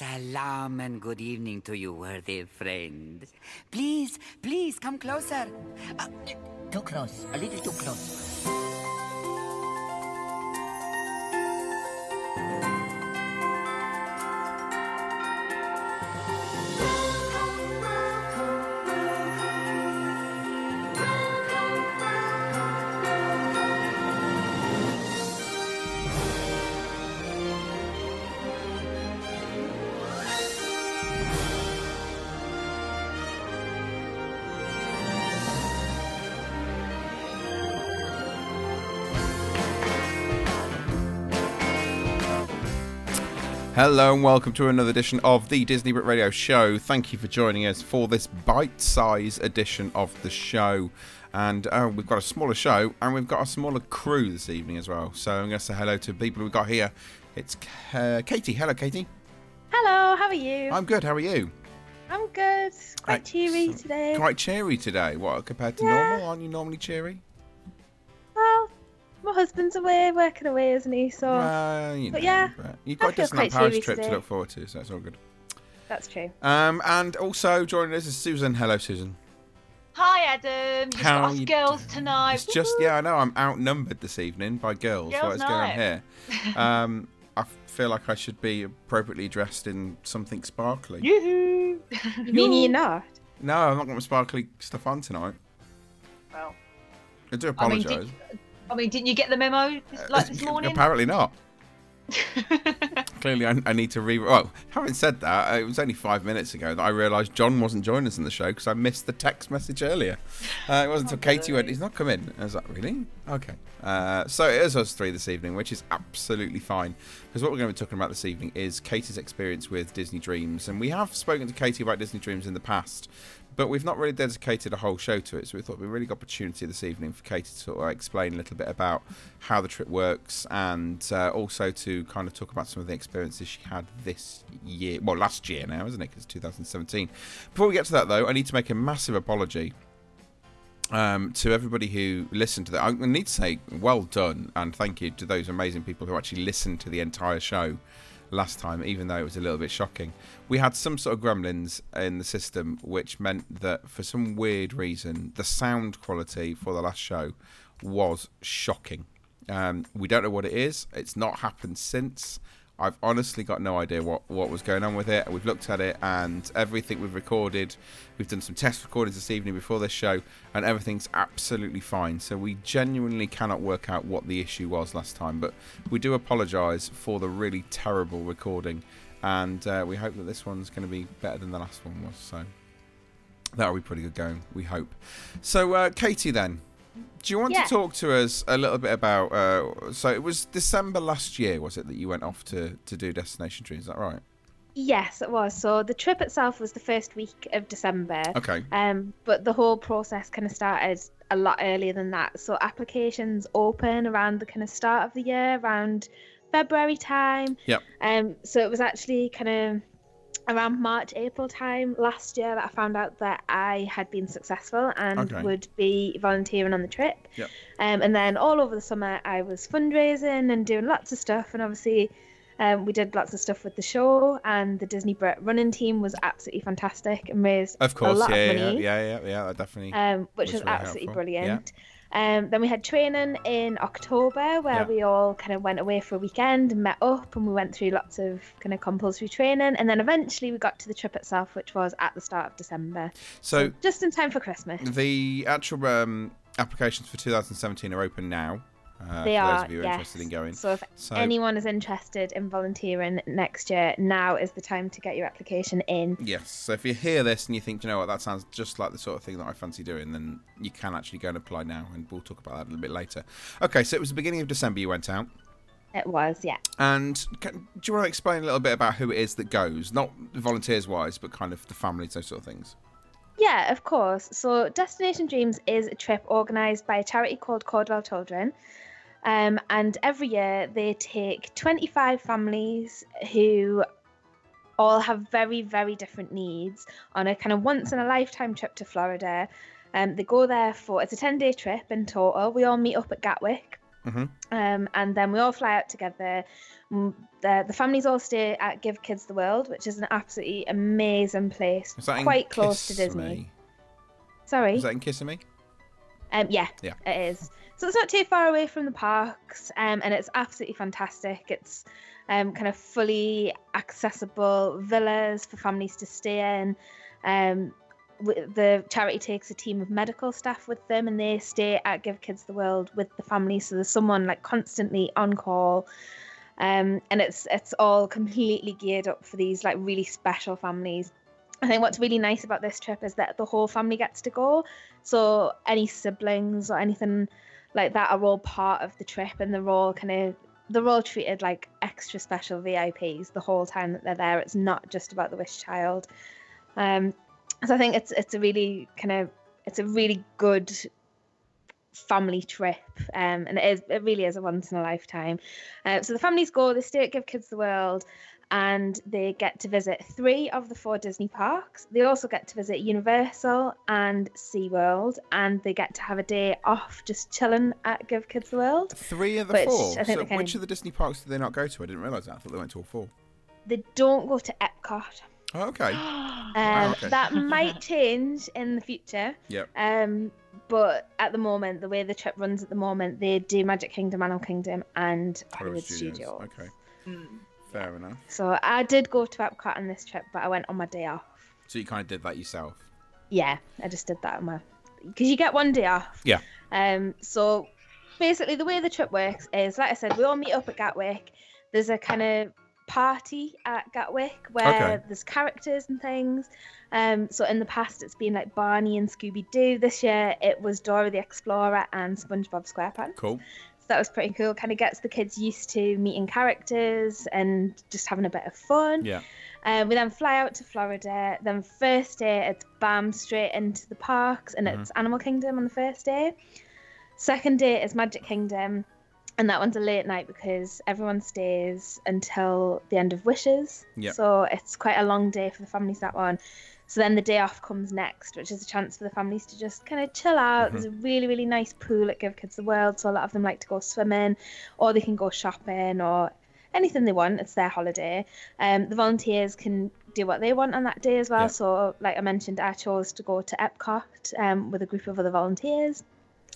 Salam and good evening to you, worthy friend. Please, please come closer. Uh, too close, a little too close. Hello and welcome to another edition of the Disney Brit Radio Show. Thank you for joining us for this bite-size edition of the show. And uh, we've got a smaller show and we've got a smaller crew this evening as well. So I'm going to say hello to people we've got here. It's uh, Katie. Hello, Katie. Hello, how are you? I'm good. How are you? I'm good. Quite cheery today. Quite cheery today. What compared to Yeah. normal? Aren't you normally cheery? Well, my husband's away, working away, isn't he? So Well, you know, but yeah, but you've got feel Disneyland Paris cheery trip to look forward to, so that's all good. that's true. Um, and also joining us is Susan. Hello, Susan. Hi, Adam. Just How got us you girls doing? tonight. It's just yeah, I know I'm outnumbered this evening by girls. Girls' what is going on here? Um, I feel like I should be appropriately dressed in something sparkly. Yoo-hoo. You mean you're not? No, I'm not got my sparkly stuff on tonight. well, I do I mean, apologise. did, I mean, didn't you get the memo like this morning? Apparently not. Clearly, I, I need to re. Well, having said that, it was only five minutes ago that I realised John wasn't joining us in the show because I missed the text message earlier. Uh, it wasn't until Katie went, "He's not come in." I was like, "Really? Okay." Uh, so it is us three this evening, which is absolutely fine because what we're going to be talking about this evening is Katie's experience with Disney Dreams, and we have spoken to Katie about Disney Dreams in the past. But we've not really dedicated a whole show to it, so we thought it'd be a really good opportunity this evening for Katie to sort of explain a little bit about how the trip works and uh, also to kind of talk about some of the experiences she had this year. Well, last year now, isn't it? Because 2017. Before we get to that, though, I need to make a massive apology um, to everybody who listened to that. I need to say well done and thank you to those amazing people who actually listened to the entire show last time, even though it was a little bit shocking. We had some sort of gremlins in the system, which meant that for some weird reason, the sound quality for the last show was shocking. Um, we don't know what it is. It's not happened since. I've honestly got no idea what, what was going on with it. We've looked at it and everything we've recorded, we've done some test recordings this evening before this show, and everything's absolutely fine. So we genuinely cannot work out what the issue was last time, but we do apologise for the really terrible recording, and uh, we hope that this one's going to be better than the last one was. So that'll be pretty good going, we hope. So, uh, Katie, then. Do you want Yeah. to talk to us a little bit about? Uh, so it was December last year, was it that you went off to to do Destination Dreams? Is that right? Yes, it was. So the trip itself was the first week of December. Okay. Um, but the whole process kind of started a lot earlier than that. So applications open around the kind of start of the year, around February time. Yep. Um, so it was actually kind of around March, April time last year that I found out that I had been successful and Okay. would be volunteering on the trip. Yep. Um, and then all over the summer, I was fundraising and doing lots of stuff. And obviously, um, we did lots of stuff with the show, and the Disney Brit running team was absolutely fantastic and raised Of course. a lot yeah, of money yeah, yeah, yeah. That definitely. um, which was was, really absolutely helpful. brilliant. Um, then we had training in October where Yeah. we all kind of went away for a weekend and met up and we went through lots of kind of compulsory training. And then eventually we got to the trip itself, which was at the start of December. so just in time for Christmas. the actual um, applications for 2017 are open now. Uh, they for are, those of you are yes. interested in going. So if So anyone is interested in volunteering next year, now is the time to get your application in. Yes. So if you hear this and you think, you know what, that sounds just like the sort of thing that I fancy doing, then you can actually go and apply now, and we'll talk about that a little bit later. Okay. So it was the beginning of December you went out, It was, yeah. and can, do you want to explain a little bit about who it is that goes, not volunteers wise, but kind of the families, those sort of things? Yeah, of course. So, Destination Dreams is a trip organised by a charity called Caudwell Children. Um, and every year they take 25 families who all have very, very different needs on a kind of once in a lifetime trip to Florida. Um, they go there for it's a 10 day trip in total. We all meet up at Gatwick Mhm. Um, and then we all fly out together. Mm, The, the families all stay at Give Kids the World, which is an absolutely amazing place, Is that in quite close to Disney. Sorry. Is that in Kissimmee? Um, yeah, Yeah. it is. So it's not too far away from the parks, um, and it's absolutely fantastic. It's um, kind of fully accessible villas for families to stay in. Um, the charity takes a team of medical staff with them, and they stay at Give Kids the World with the family. So there's someone like constantly on call, um, and it's it's all completely geared up for these like really special families. I think what's really nice about this trip is that the whole family gets to go. So any siblings or anything like that are all part of the trip, and they're all kind of they're all treated like extra special VIPs the whole time that they're there. It's not just about the wish child. Um, so I think it's it's a really kind of it's a really good family trip, um, and it is it really is a once in a lifetime. Uh, so the families go, they stay at Give Kids the World, and they get to visit three of the four Disney parks. They also get to visit Universal and SeaWorld, and they get to have a day off just chilling at Give Kids the World. Three of the Which four. I think So which can- of the Disney parks did they not go to? I didn't realise that. I thought they went to all four. They don't go to Epcot. Oh, okay. Um, okay. That might change in the future. Yep. Um, but at the moment, the way the trip runs at the moment, they do Magic Kingdom, Animal Kingdom, and Hollywood Studios. Okay. Mm. Fair enough. So I did go to Epcot on this trip, but I went on my day off. So you kind of did that yourself. Yeah, I just did that on my because you get one day off. Yeah. Um. So basically, the way the trip works is, like I said, we all meet up at Gatwick. There's a kind of party at Gatwick where Okay. there's characters and things. Um. So in the past, it's been like Barney and Scooby Doo. This year, it was Dora the Explorer and SpongeBob SquarePants. Cool. That was pretty cool. Kind of gets the kids used to meeting characters and just having a bit of fun. Yeah. Um, we then fly out to Florida. Then first day, it's bam straight into the parks, and Mhm. it's Animal Kingdom on the first day. Second day is Magic Kingdom, and that one's a late night because everyone stays until the end of Wishes. Yep. So it's quite a long day for the families that one. So then the day off comes next, which is a chance for the families to just kind of chill out. Mhm. There's a really, really nice pool at Give Kids the World, so a lot of them like to go swimming, or they can go shopping, or anything they want. It's their holiday. Um, the volunteers can do what they want on that day as well. Yeah. So, like I mentioned, I chose to go to Epcot um, with a group of other volunteers.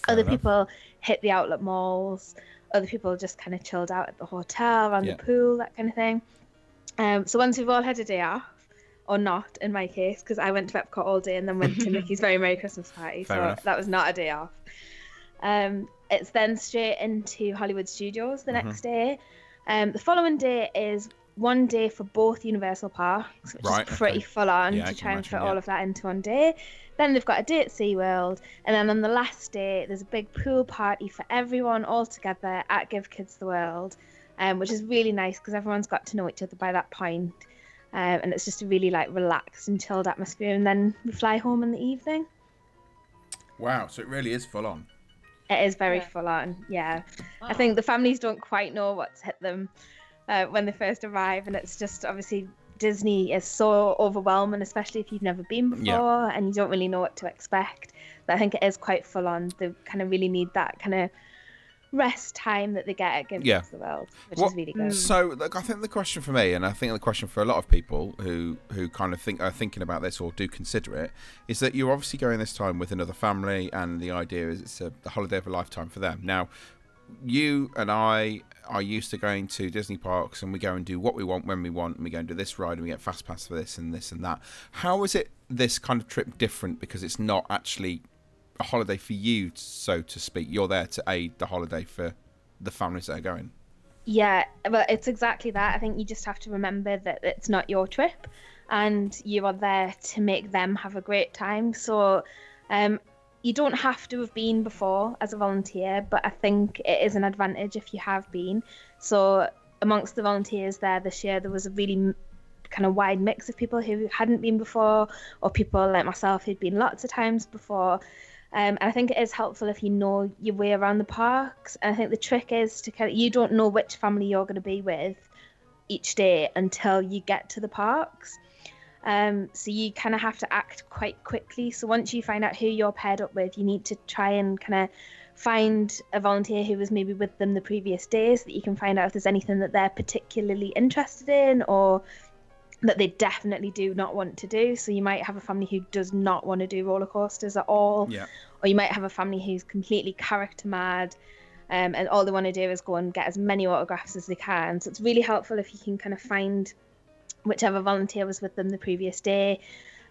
Fair other enough. people hit the outlet malls. Other people just kind of chilled out at the hotel, around Yeah. the pool, that kind of thing. Um, so once we've all had a day off, or not in my case, because I went to Epcot all day and then went to Mickey's Very Merry Christmas Party, Fair so enough. that was not a day off. Um, it's then straight into Hollywood Studios the Mhm. next day. Um, the following day is one day for both Universal parks, which Right, is pretty okay. full on Yeah, to try and fit yeah. all of that into one day. Then they've got a day at SeaWorld, and then on the last day, there's a big pool party for everyone all together at Give Kids the World, um, which is really nice because everyone's got to know each other by that point. Um, and it's just a really like relaxed and chilled atmosphere. And then we fly home in the evening. Wow. So it really is full on. It is very Yeah. full on, yeah. I think the families don't quite know what's hit them uh, when they first arrive, and it's just obviously Disney is so overwhelming, especially if you've never been before Yeah. and you don't really know what to expect. But I think it is quite full on. They kind of really need that kind of rest time that they get at Yeah. The World, which What- is really good. So, look, I think the question for me, and I think the question for a lot of people who who kind of think are thinking about this or do consider it, is that you're obviously going this time with another family, and the idea is it's a, the holiday of a lifetime for them. Now, you and I are used to going to Disney parks, and we go and do what we want when we want, and we go and do this ride, and we get fast pass for this and this and that. How is it this kind of trip different because it's not actually a holiday for you, so to speak? You're there to aid the holiday for the families that are going. Yeah, well, it's exactly that. I think you just have to remember that it's not your trip and you are there to make them have a great time. So, um, you don't have to have been before as a volunteer, but I think it is an advantage if you have been. So, amongst the volunteers there this year, there was a really kind of wide mix of people who hadn't been before, or people like myself who'd been lots of times before. Um, and I think it is helpful if you know your way around the parks. And I think the trick is to kind of, you don't know which family you're going to be with each day until you get to the parks. Um, so you kind of have to act quite quickly. So once you find out who you're paired up with, you need to try and kind of find a volunteer who was maybe with them the previous day so that you can find out if there's anything that they're particularly interested in or that they definitely do not want to do. So you might have a family who does not want to do roller coasters at all, Yeah. or you might have a family who's completely character mad. Um, and all they want to do is go and get as many autographs as they can. So it's really helpful if you can kind of find whichever volunteer was with them the previous day,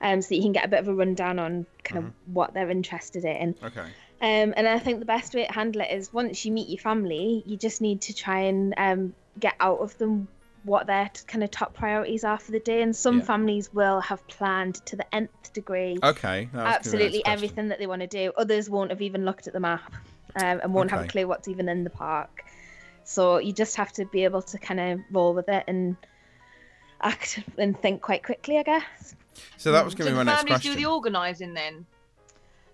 um, so that you can get a bit of a rundown on kind of what they're interested in. Okay. Um, and I think the best way to handle it is once you meet your family, you just need to try and um, get out of them what their kind of top priorities are for the day. And some Yeah. families will have planned to the nth degree Okay. that was gonna be the next absolutely question. everything that they want to do. Others won't have even looked at the map um, and won't have a clue what's even in the park. So you just have to be able to kind of roll with it and act and think quite quickly, I guess. So that was going to the be my next families question. do the organising then.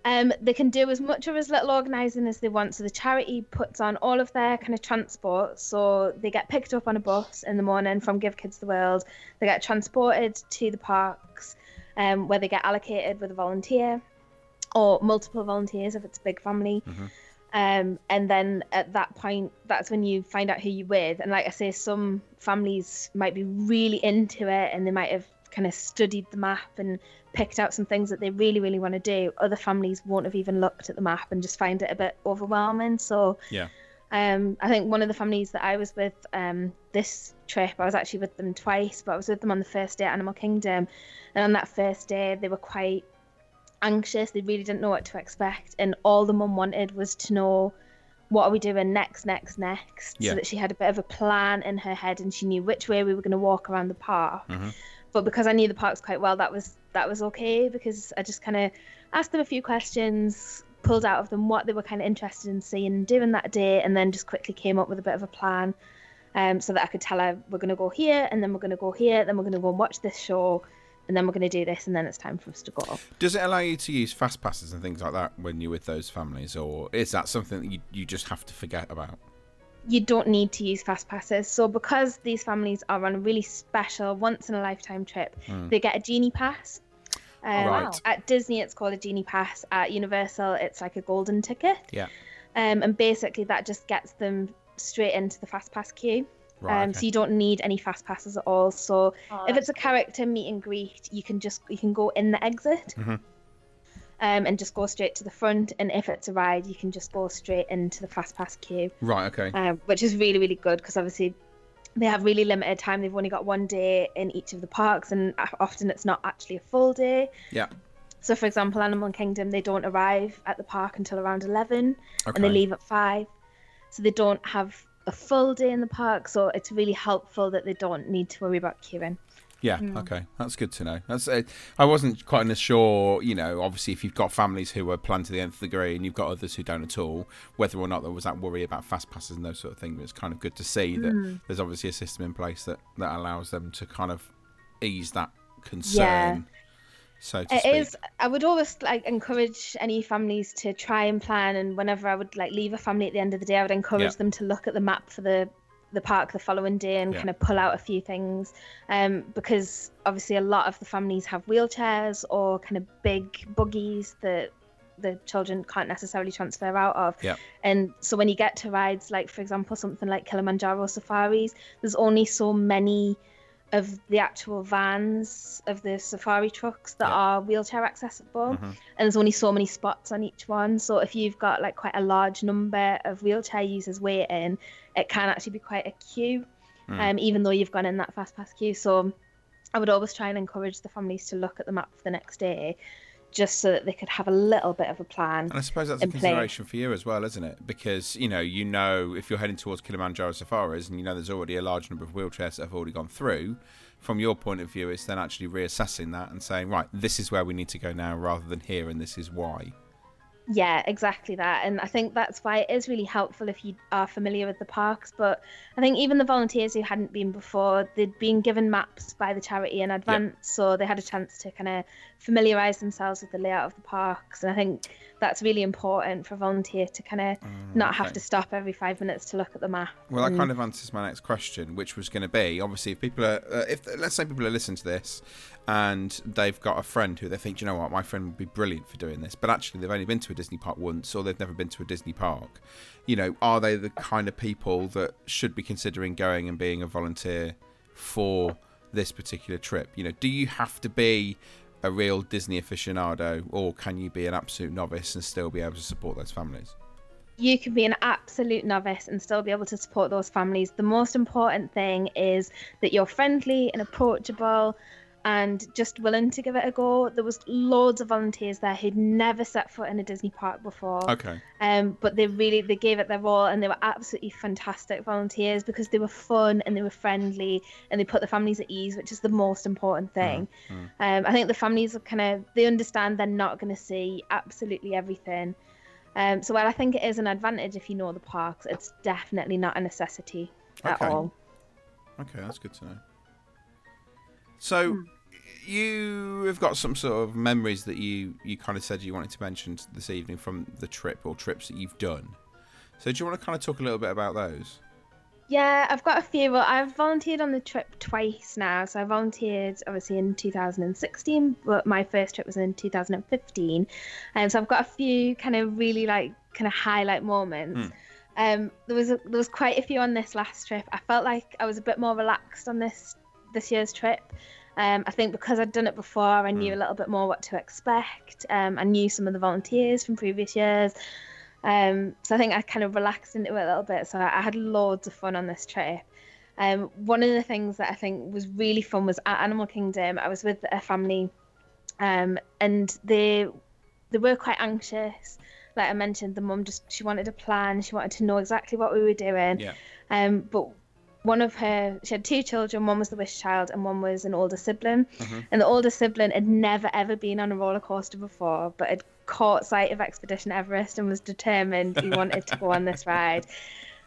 Um, they can do as much or as little organising as they want. So the charity puts on all of their kind of transport. So they get picked up on a bus in the morning from Give Kids the World. They get transported to the parks, um, where they get allocated with a volunteer or multiple volunteers if it's a big family. Um, and then at that point, that's when you find out who you're with. And like I say, some families might be really into it and they might have kind of studied the map and picked out some things that they really, really want to do. Other families won't have even looked at the map and just find it a bit overwhelming. So Yeah. um, I think one of the families that I was with um, this trip, I was actually with them twice, but I was with them on the first day at Animal Kingdom. And on that first day, they were quite anxious. They really didn't know what to expect. And all the mum wanted was to know what are we doing next, next, next. Yeah. So that she had a bit of a plan in her head and she knew which way we were going to walk around the park. Mhm. But because I knew the parks quite well, that was that was okay because I just kind of asked them a few questions, pulled out of them what they were kind of interested in seeing and doing that day, and then just quickly came up with a bit of a plan, um, so that I could tell her we're going to go here, and then we're going to go here, then we're going to go and watch this show, and then we're going to do this, and then it's time for us to go. Does it allow you to use fast passes and things like that when you're with those families, or is that something that you, you just have to forget about? You don't need to use fast passes. So because these families are on a really special, once in a lifetime trip, they get a genie pass. Um, Right. At Disney, it's called a genie pass. At Universal, it's like a golden ticket. Yeah. Um, and basically, that just gets them straight into the fast pass queue. Right. um, okay. So you don't need any fast passes at all. So Oh, if it's a character meet and greet, you can just you can go in the exit. Mhm. Um, and just go straight to the front, and if it's a ride, you can just go straight into the fast pass queue Right. Okay. um, which is really really good because obviously they have really limited time they've only got one day in each of the parks and often it's not actually a full day Yeah. so for example animal kingdom they don't arrive at the park until around 11 Okay. and they leave at 5 so they don't have a full day in the park so it's really helpful that they don't need to worry about queuing Yeah. Okay. That's good to know. That's. Uh, I wasn't quite as sure. You know, obviously, if you've got families who are planned to the nth degree and you've got others who don't at all, whether or not there was that worry about fast passes and those sort of things. But it's kind of good to see that there's obviously a system in place that that allows them to kind of ease that concern. Yeah. So to It speak. is. I would always like encourage any families to try and plan. And whenever I would like leave a family at the end of the day, I would encourage Yeah. them to look at the map for the the park the following day and Yeah. kind of pull out a few things. Um, because obviously a lot of the families have wheelchairs or kind of big buggies that the children can't necessarily transfer out of. Yeah. And so when you get to rides like, for example, something like Kilimanjaro safaris, there's only so many of the actual vans of the safari trucks that Yeah. are wheelchair accessible Mhm. and there's only so many spots on each one so if you've got like quite a large number of wheelchair users waiting it can actually be quite a queue Mm. um, even though you've gone in that fast pass queue so i would always try and encourage the families to look at the map for the next day just so that they could have a little bit of a plan And I suppose that's a in play. consideration for you as well, isn't it? Because you know, you know, if you're heading towards Kilimanjaro safaris, and you know there's already a large number of wheelchairs that have already gone through. From your point of view, it's then actually reassessing that and saying, right, this is where we need to go now, rather than here, and this is why. Yeah, exactly that. And I think that's why it is really helpful if you are familiar with the parks. But I think even the volunteers who hadn't been before, they'd been given maps by the charity in advance. So they had a chance to kind of familiarise themselves with the layout of the parks. And I think that's really important for a volunteer to kind of not have to stop every five minutes to look at the map. Well, that kind of answers my next question, which was going to be obviously if people are, uh, if let's say people are listening to this and they've got a friend who they think, "Do you know what, my friend would be brilliant for doing this, but actually they've only been to a Disney park once or they've never been to a Disney park, you know, are they the kind of people that should be considering going and being a volunteer for this particular trip? You know, do you have to be a real Disney aficionado or can you be an absolute novice and still be able to support those families? you can be an absolute novice and still be able to support those families. The most important thing is that you're friendly and approachable and just willing to give it a go. There was loads of volunteers there who'd never set foot in a Disney park before. Okay. Um, but they really they gave it their all and they were absolutely fantastic volunteers because they were fun and they were friendly and they put the families at ease, which is the most important thing. Mm, Um, I think the families are kind of they understand they're not going to see absolutely everything. Um, so while I think it is an advantage if you know the parks, it's definitely not a necessity at all. Okay, that's good to know. So, you have got some sort of memories that you you kind of said you wanted to mention this evening from the trip or trips that you've done. So, do you want to kind of talk a little bit about those? Yeah, I've got a few. Well, I've volunteered on the trip twice now. So I volunteered obviously in 2016, but my first trip was in 2015. And so I've got a few kind of really like kind of highlight moments. Hmm. Um, there was a, there was quite a few on this last trip. I felt like I was a bit more relaxed on this this year's trip. Um, I think because I'd done it before, I knew a little bit more what to expect. Um, I knew some of the volunteers from previous years. Um, so I think I kind of relaxed into it a little bit. So I, I had loads of fun on this trip. Um, one of the things that I think was really fun was at Animal Kingdom. I was with a family, um, and they they were quite anxious. Like I mentioned, the mum just she wanted a plan. She wanted to know exactly what we were doing. Yeah. Um, but one of her she had two children. One was the wish child, and one was an older sibling. Mm-hmm. And the older sibling had never ever been on a roller coaster before, but had caught sight of Expedition Everest and was determined he wanted to go on this ride.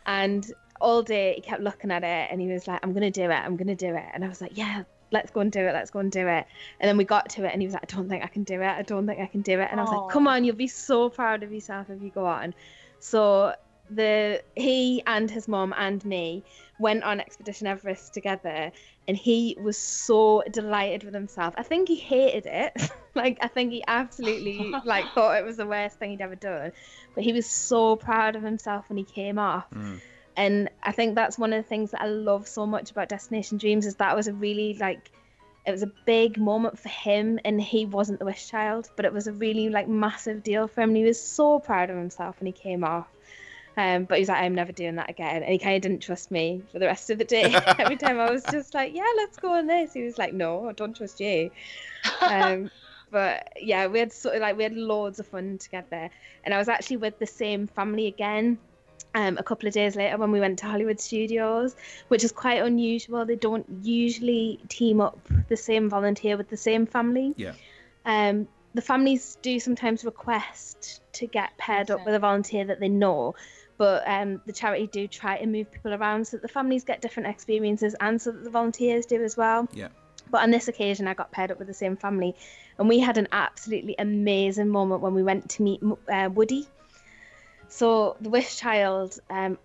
And all day he kept looking at it and he was like, I'm gonna do it, I'm gonna do it. And I was like, Yeah, let's go and do it, let's go and do it. And then we got to it and he was like, I don't think I can do it, I don't think I can do it. And I was like, Come on, you'll be so proud of yourself if you go on. So the he and his mom and me went on Expedition Everest together and he was so delighted with himself. I think he hated it. like I think he absolutely like thought it was the worst thing he'd ever done. But he was so proud of himself when he came off. Mm. And I think that's one of the things that I love so much about Destination Dreams is that was a really like it was a big moment for him and he wasn't the wish child, but it was a really like massive deal for him and he was so proud of himself when he came off. Um, but he's like, I'm never doing that again. And he kind of didn't trust me for the rest of the day. Every time I was just like, yeah, let's go on this. He was like, no, I don't trust you. Um, but yeah, we had sort of like we had loads of fun together. And I was actually with the same family again um, a couple of days later when we went to Hollywood Studios, which is quite unusual. They don't usually team up the same volunteer with the same family. Yeah. Um, the families do sometimes request to get paired up with a volunteer that they know, but um, the charity do try to move people around so that the families get different experiences and so that the volunteers do as well. Yeah. But on this occasion, I got paired up with the same family, and we had an absolutely amazing moment when we went to meet uh, Woody. So the Wish Child, um,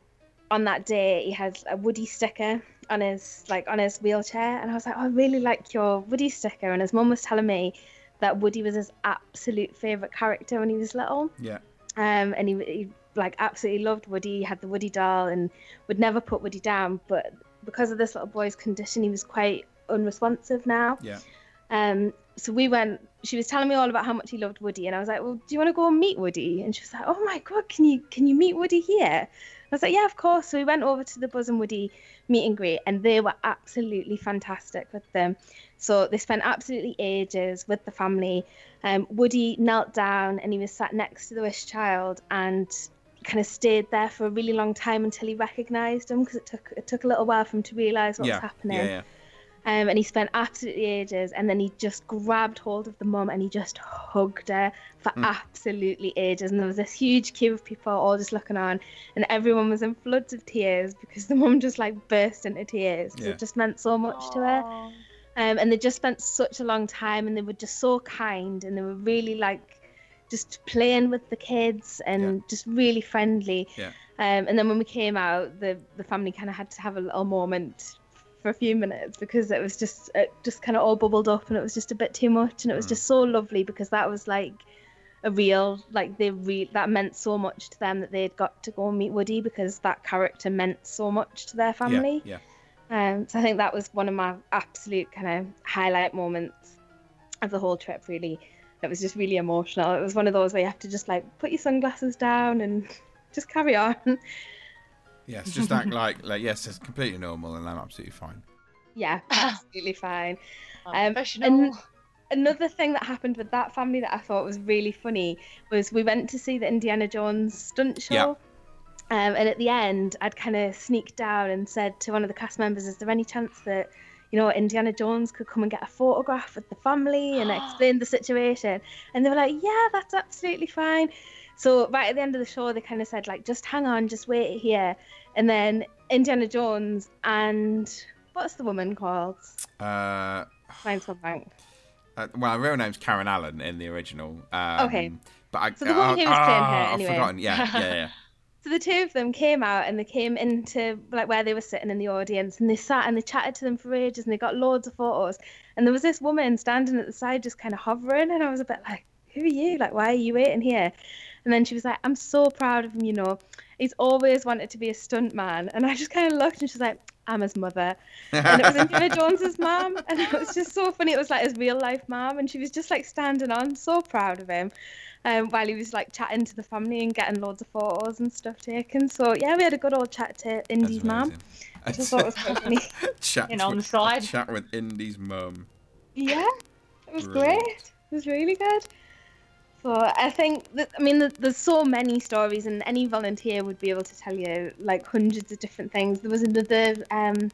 on that day, he had a Woody sticker on his like on his wheelchair, and I was like, oh, I really like your Woody sticker. And his mum was telling me that Woody was his absolute favorite character when he was little Yeah. um, and he, he like absolutely loved Woody. Had the Woody doll and would never put Woody down. But because of this little boy's condition, he was quite unresponsive now. Yeah. Um, so we went. She was telling me all about how much he loved Woody, and I was like, "Well, do you want to go and meet Woody?" And she was like, "Oh my god, can you can you meet Woody here?" I was like, "Yeah, of course." So we went over to the Buzz and Woody meet and greet, and they were absolutely fantastic with them. So they spent absolutely ages with the family. Um, Woody knelt down and he was sat next to the Wish Child and kind of stayed there for a really long time until he recognised him because it took it took a little while for him to realise what yeah. was happening. Yeah. Yeah. Um, and he spent absolutely ages, and then he just grabbed hold of the mum and he just hugged her for Hmm. absolutely ages. And there was this huge queue of people all just looking on, and everyone was in floods of tears because the mum just like burst into tears 'cause Yeah. it just meant so much to her. Aw. Um, and they just spent such a long time, and they were just so kind, and they were really like just playing with the kids and just really friendly. Yeah. Um, and then when we came out, the the family kind of had to have a little moment for a few minutes because it was just it just kind of all bubbled up, and it was just a bit too much, and it was Mm. just so lovely because that was like a real like they re- that meant so much to them that they'd got to go and meet Woody because that character meant so much to their family. Yeah, Um, so I think that was one of my absolute kind of highlight moments of the whole trip. Really, it was just really emotional. It was one of those where you have to just like put your sunglasses down and just carry on. Yes, just act like like yes, it's completely normal, and I'm absolutely fine. yeah, absolutely fine. Um, Professional. and- Another thing that happened with that family that I thought was really funny was we went to see the Indiana Jones stunt show. Yeah. Um, and at the end, I'd kind of sneaked down and said to one of the cast members, "Is there any chance that, you know, Indiana Jones could come and get a photograph with the family and explain the situation?" And they were like, "Yeah, that's absolutely fine." So right at the end of the show, they kind of said like, "Just hang on, just wait here," and then Indiana Jones and what's the woman called? Uh, Mine's gone blank. uh, well, her real name's Karen Allen in the original. Um, Okay. But I, So the woman uh, who was playing her, ah, anyway. I've forgotten. Yeah, yeah, yeah. So the two of them came out and they came into like where they were sitting in the audience and they sat and they chatted to them for ages and they got loads of photos. And there was this woman standing at the side just kind of hovering and I was a bit like, Who are you? Like, why are you waiting here? And then she was like, I'm so proud of him, you know. He's always wanted to be a stunt man. And I just kind of looked and she's like, I'm his mother. And it was Indiana Jones's mom. And it was just so funny. It was like his real life mom. And she was just like standing on, so proud of him. Um, while he was like chatting to the family and getting loads of photos and stuff taken. So yeah, we had a good old chat to Indy's mum. I just thought it was funny. chat You know, on the side. Chat with Indy's mum. Yeah, it was Brilliant. great. It was really good. So I think that I mean, there's so many stories, and any volunteer would be able to tell you like hundreds of different things. There was another um,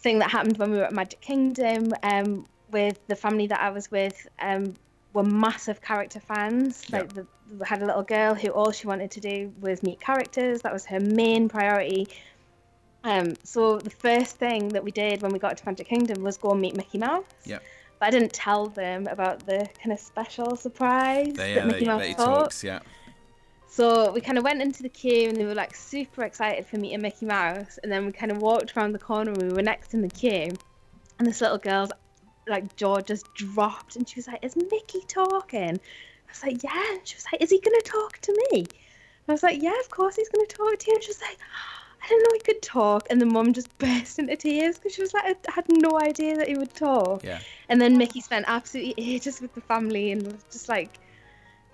thing that happened when we were at Magic Kingdom um, with the family that I was with. Um, were massive character fans. Yeah. Like the, we had a little girl who all she wanted to do was meet characters. That was her main priority. Um, so the first thing that we did when we got to Magic Kingdom was go and meet Mickey Mouse. Yeah. But I didn't tell them about the kind of special surprise They, that uh, Mickey they, Mouse they taught. talks, yeah. So we kind of went into the queue and they were like super excited for meeting Mickey Mouse. And then we kind of walked around the corner and we were next in the queue. And this little girl's like jaw just dropped and she was like, Is Mickey talking? I was like, Yeah. And she was like, Is he going to talk to me? And I was like, Yeah, of course he's going to talk to you. And she was like, I didn't know he could talk. And the mum just burst into tears because she was like, I had no idea that he would talk. Yeah. And then Mickey spent absolutely ages with the family and just like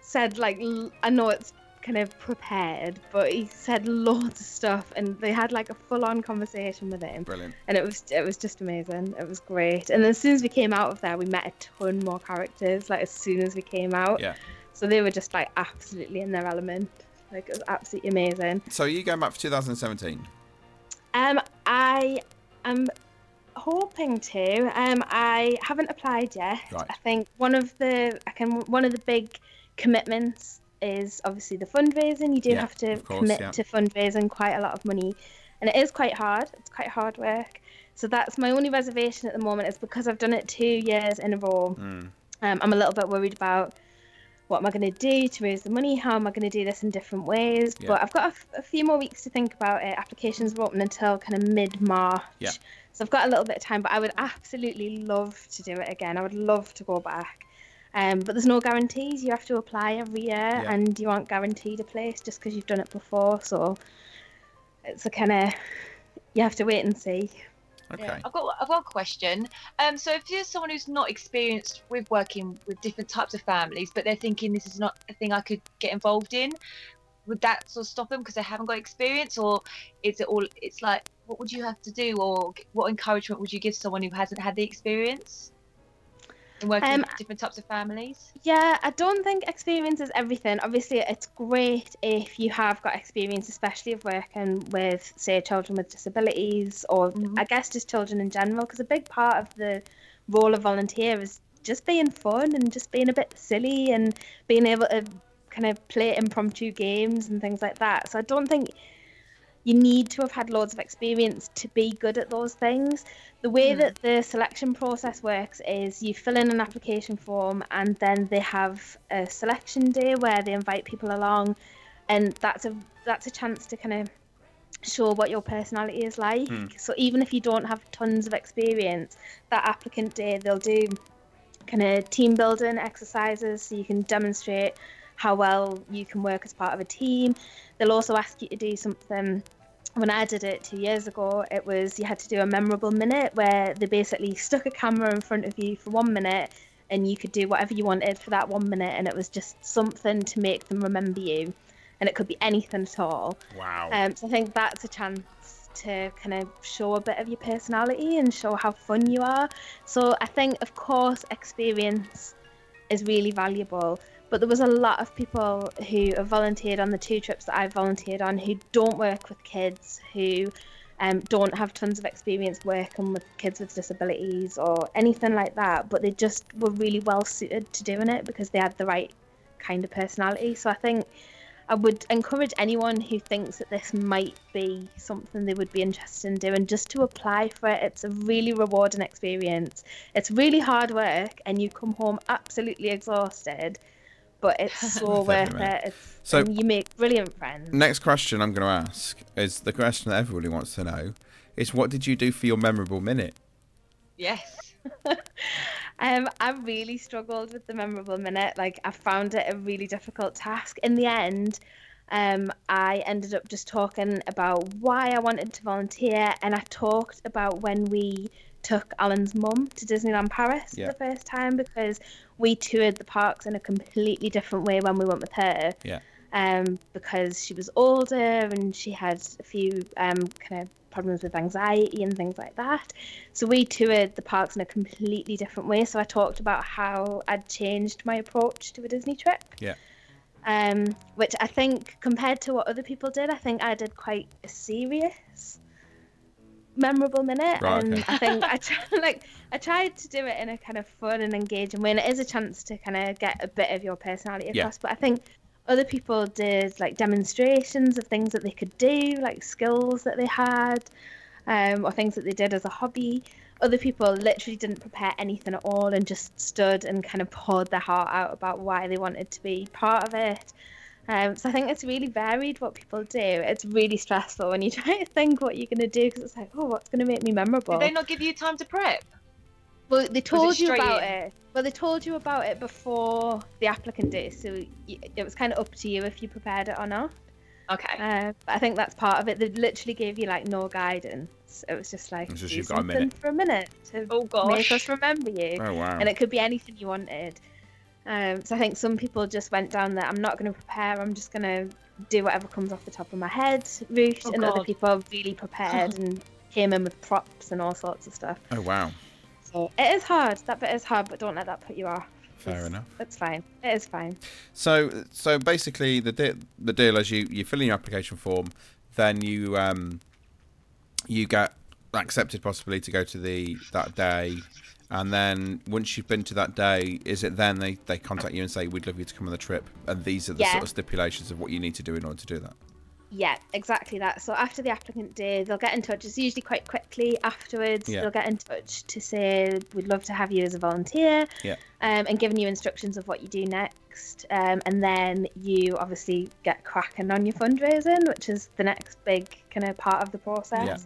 said like I know it's kind of prepared, but he said loads of stuff and they had like a full on conversation with him. Brilliant. And it was it was just amazing. It was great. And as soon as we came out of there we met a ton more characters, like as soon as we came out. Yeah. So they were just like absolutely in their element. Like it was absolutely amazing. So are you going back for 2017? Um, I am hoping to. Um, I haven't applied yet. Right. I think one of the I can one of the big commitments is obviously the fundraising. You do Yeah, have to course, commit yeah. to fundraising quite a lot of money, and it is quite hard. It's quite hard work. So that's my only reservation at the moment is because I've done it two years in a row. Mm. Um, I'm a little bit worried about what am I going to do to raise the money? How am I going to do this in different ways? Yeah. But I've got a, f- a few more weeks to think about it. Applications are open until kind of mid March. Yeah. So I've got a little bit of time, but I would absolutely love to do it again. I would love to go back. Um, but there's no guarantees. You have to apply every year, Yeah. and you aren't guaranteed a place just because you've done it before. So it's a kind of you have to wait and see. Okay. Yeah. I've got I've got a question. Um, so if you're someone who's not experienced with working with different types of families, but they're thinking this is not a thing I could get involved in, would that sort of stop them because they haven't got experience, or is it all? It's like what would you have to do, or what encouragement would you give someone who hasn't had the experience in working Um, with different types of families? Yeah, I don't think experience is everything. Obviously, it's great if you have got experience, especially of working with, say, children with disabilities, or Mhm. I guess just children in general, because a big part of the role of volunteer is just being fun and just being a bit silly and being able to kind of play impromptu games and things like that. So I don't think you need to have had loads of experience to be good at those things. The way Hmm. that the selection process works is you fill in an application form and then they have a selection day where they invite people along and that's a that's a chance to kind of show what your personality is like. Hmm. So even if you don't have tons of experience, that applicant day they'll do kind of team building exercises so you can demonstrate how well you can work as part of a team. They'll also ask you to do something. When I did it two years ago, it was you had to do a memorable minute where they basically stuck a camera in front of you for one minute and you could do whatever you wanted for that one minute, and it was just something to make them remember you. And it could be anything at all. Wow. Um, so I think that's a chance to kind of show a bit of your personality and show how fun you are. So I think, of course, experience is really valuable. But there was a lot of people who have volunteered on the two trips that I've volunteered on who don't work with kids, who um, don't have tons of experience working with kids with disabilities or anything like that, but they just were really well suited to doing it because they had the right kind of personality. So I think I would encourage anyone who thinks that this might be something they would be interested in doing just to apply for it. It's a really rewarding experience. It's really hard work, and you come home absolutely exhausted, but it's so worth it. It's, So- and you make brilliant friends. Next question I'm going to ask is the question that everybody wants to know: is what did you do for your memorable minute? Yes. Um, I really struggled with the memorable minute. Like, I found it a really difficult task. In the end, um, I ended up just talking about why I wanted to volunteer, and I talked about when we took Alan's mum to Disneyland Paris Yeah. for the first time because we toured the parks in a completely different way when we went with her. Yeah. Um, because she was older and she had a few um, kind of problems with anxiety and things like that. So we toured the parks in a completely different way. So I talked about how I'd changed my approach to a Disney trip. Yeah. Um, which I think compared to what other people did, I think I did quite a serious, memorable minute. Right, and okay. I think I like I tried to do it in a kind of fun and engaging way. And it is a chance to kind of get a bit of your personality Yeah. across. But I think other people did like demonstrations of things that they could do, like skills that they had, um, or things that they did as a hobby. Other people literally didn't prepare anything at all and just stood and kind of poured their heart out about why they wanted to be part of it. Um, so I think it's really varied what people do. It's really stressful when you try to think what you're going to do because it's like, oh, what's going to make me memorable? Did they not give you time to prep? Well, they told you about in? it. Well, they told you about it before the applicant did, so it was kind of up to you if you prepared it or not. Okay. Uh, but I think that's part of it. They literally gave you like no guidance. It was just like It's just do you've got a something minute. for a minute to oh make gosh. us remember you, Oh wow. and it could be anything you wanted. Um, so I think some people just went down there. I'm not going to prepare. I'm just going to do whatever comes off the top of my head route, Oh, and other God. people really prepared and came in with props and all sorts of stuff. oh wow. So it is hard. That bit is hard, but don't let that put you off. Fair It's- enough. It's fine. It is fine. So so basically the de- the deal is you you fill in your application form, then you um you get accepted possibly to go to the that day, and then once you've been to that day, is it then they they contact you and say we'd love you to come on the trip, and these are the Yeah. sort of stipulations of what you need to do in order to do that. Yeah, exactly that. So after the applicant day, they'll get in touch. It's usually quite quickly afterwards. Yeah. They'll get in touch to say we'd love to have you as a volunteer, Yeah. um, and giving you instructions of what you do next. Um, and then you obviously get cracking on your fundraising, which is the next big kind of part of the process. Yeah.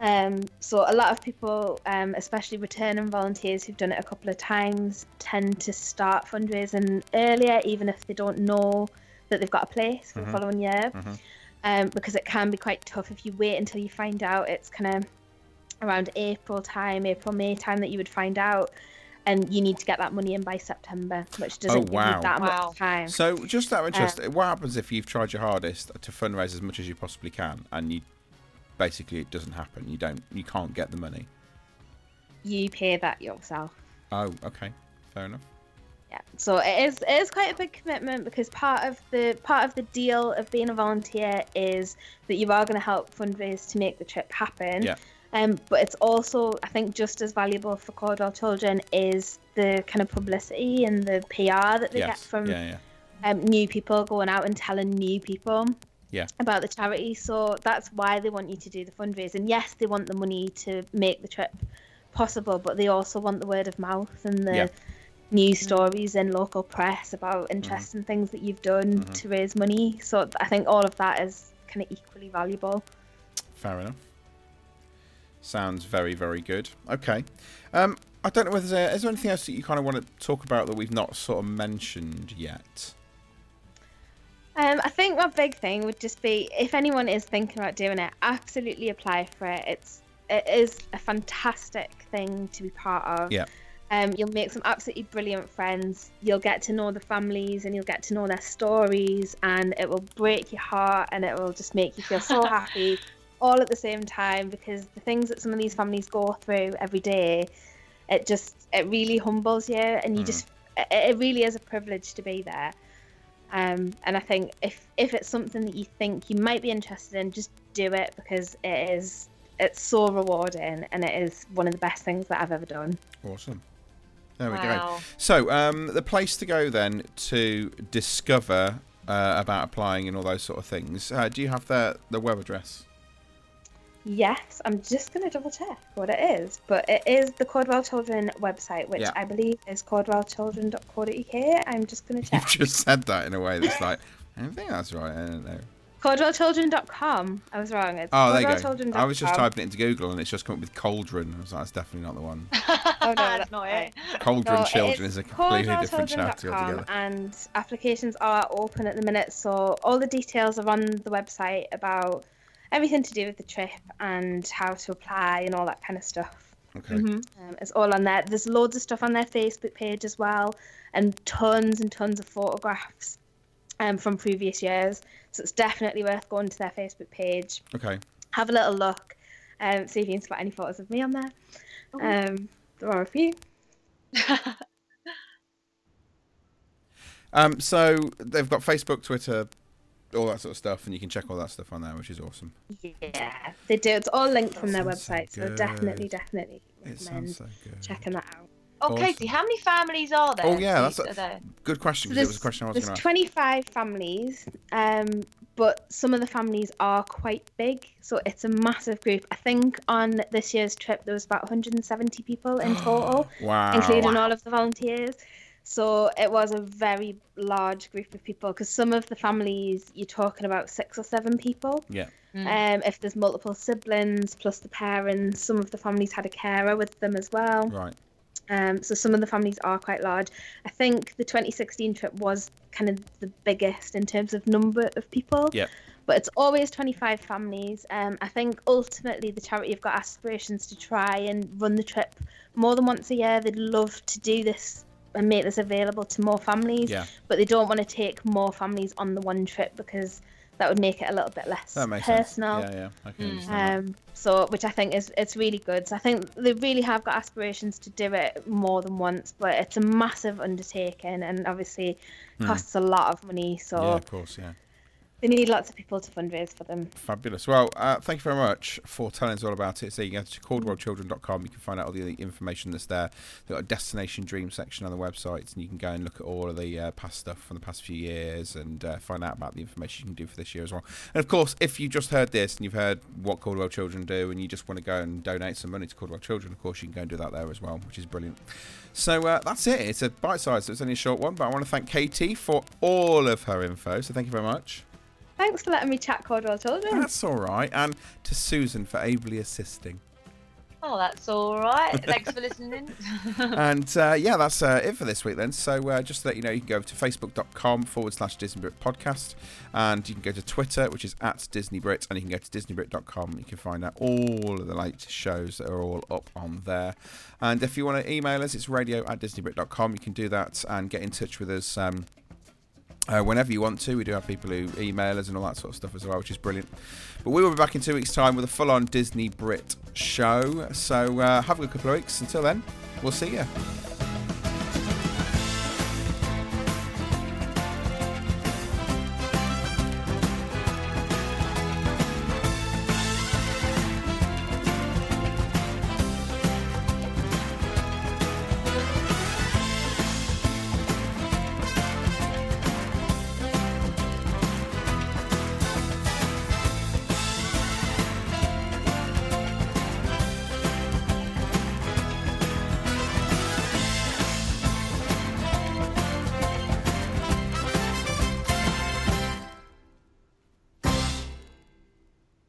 Um, so a lot of people, um, especially returning volunteers who've done it a couple of times, tend to start fundraising earlier, even if they don't know that they've got a place for Mhm. the following year, Mhm. um, because it can be quite tough if you wait until you find out. It's kind of around April time, April May time that you would find out, and you need to get that money in by September, which doesn't give Oh, wow. you that Wow. much time. So just out of interest, Uh, what happens if you've tried your hardest to fundraise as much as you possibly can, and you basically it doesn't happen? You don't, you can't get the money. You pay that yourself. Oh, okay, fair enough. yeah so it is it is quite a big commitment because part of the part of the deal of being a volunteer is that you are going to help fundraise to make the trip happen Yeah. um but it's also i think just as valuable for Caudwell children is the kind of publicity and the pr that they get from yeah, yeah. um, new people going out and telling new people Yeah. about the charity. So that's why they want you to do the fundraising. Yes, they want the money to make the trip possible, but they also want the word of mouth and the Yeah. news stories in local press about interesting things that you've done Mhm. to raise money. So I think all of that is kind of equally valuable. Fair enough. Sounds very, very good. Okay. Um, I don't know whether there's, there anything else that you kind of want to talk about that we've not sort of mentioned yet. Um, I think my big thing would just be if anyone is thinking about doing it, absolutely apply for it. It's it is a fantastic thing to be part of. Yeah. Um, you'll make some absolutely brilliant friends. You'll get to know the families and you'll get to know their stories, and it will break your heart and it will just make you feel so happy all at the same time because the things that some of these families go through every day, it just it really humbles you, and you Mm. just it, it really is a privilege to be there. Um, and I think if if it's something that you think you might be interested in, just do it because it is it's so rewarding and it is one of the best things that I've ever done. Awesome. There we go. So, um, the place to go then to discover uh, about applying and all those sort of things. Uh, do you have the the web address? Yes, I'm just going to double check what it is, but it is the Caudwell Children website, which Yeah. I believe is caudwellchildren.co.uk. I'm just going to check. You've just said that in a way that's like, I don't think that's right. I don't know. Caudwellchildren.com. I was wrong. It's Oh, there you go. I was just typing it into Google and it's just come up with cauldron. I was like, that's definitely not the one. Oh, no, That's not it. Cauldron No, children is a completely different chat altogether. And applications are open at the minute, so all the details are on the website about everything to do with the trip and how to apply and all that kind of stuff. Okay. Mhm. Um, it's all on there. There's loads of stuff on their Facebook page as well, and tons and tons of photographs um, from previous years. So it's definitely worth going to their Facebook page, Okay. have a little look, um, see if you can spot any photos of me on there. Um, there are a few. Um, so they've got Facebook, Twitter, all that sort of stuff, and you can check all that stuff on there, which is awesome. Yeah, they do. It's all linked from their That sounds so website, so good. definitely, definitely It recommend so checking that out. Oh, Awesome. Katie, how many families are there? Oh, yeah, that's a- there? Good question, So because it was there's, a question I was there's going to ask. 25 families, um, but some of the families are quite big, so it's a massive group. I think on this year's trip there was about 170 people in total, Wow. including all of the volunteers. So it was a very large group of people because some of the families you're talking about six or seven people. Yeah. Um, if there's multiple siblings plus the parents, some of the families had a carer with them as well. Right. Um, so some of the families are quite large. I think the 2016 trip was kind of the biggest in terms of number of people. Yep. But it's always 25 families. Um, I think ultimately the charity have got aspirations to try and run the trip more than once a year. They'd love to do this and make this available to more families, Yeah. but they don't want to take more families on the one trip because that would make it a little bit less That makes personal. sense. Yeah, yeah. I can Mm. understand Um, so which I think is it's really good. So I think they really have got aspirations to do it more than once, but it's a massive undertaking and obviously costs a lot of money. So Hmm. Yeah, of course, yeah. They need lots of people to fundraise for them. Fabulous. Well, uh, thank you very much for telling us all about it. So you can go to caudwellchildren.com. You can find out all the information that's there. They've got a destination dream section on the website, and you can go and look at all of the uh, past stuff from the past few years and uh, find out about the information you can do for this year as well. And of course, if you just heard this and you've heard what Caudwell Children do, and you just want to go and donate some money to Caudwell Children, of course you can go and do that there as well, which is brilliant. So uh, that's it. It's a bite size, so it's only a short one, but I want to thank Katie for all of her info. So thank you very much. Thanks for letting me chat Caudwell Children. That's all right. And to Susan for ably assisting. Oh, that's all right. Thanks for listening. and uh, yeah, that's uh, it for this week then. So uh, just to let you know, you can go to facebook.com forward slash Disney Brit podcast. And you can go to Twitter, which is at Disney Brit. And you can go to DisneyBrit.com. You can find out all of the latest shows that are all up on there. And if you want to email us, it's radio at DisneyBrit.com. You can do that and get in touch with us. Um, uh, whenever you want to. We do have people who email us and all that sort of stuff as well, which is brilliant. But we will be back in two weeks' time with a full on Disney Brit show. So uh, have a good couple of weeks. Until then, we'll see you.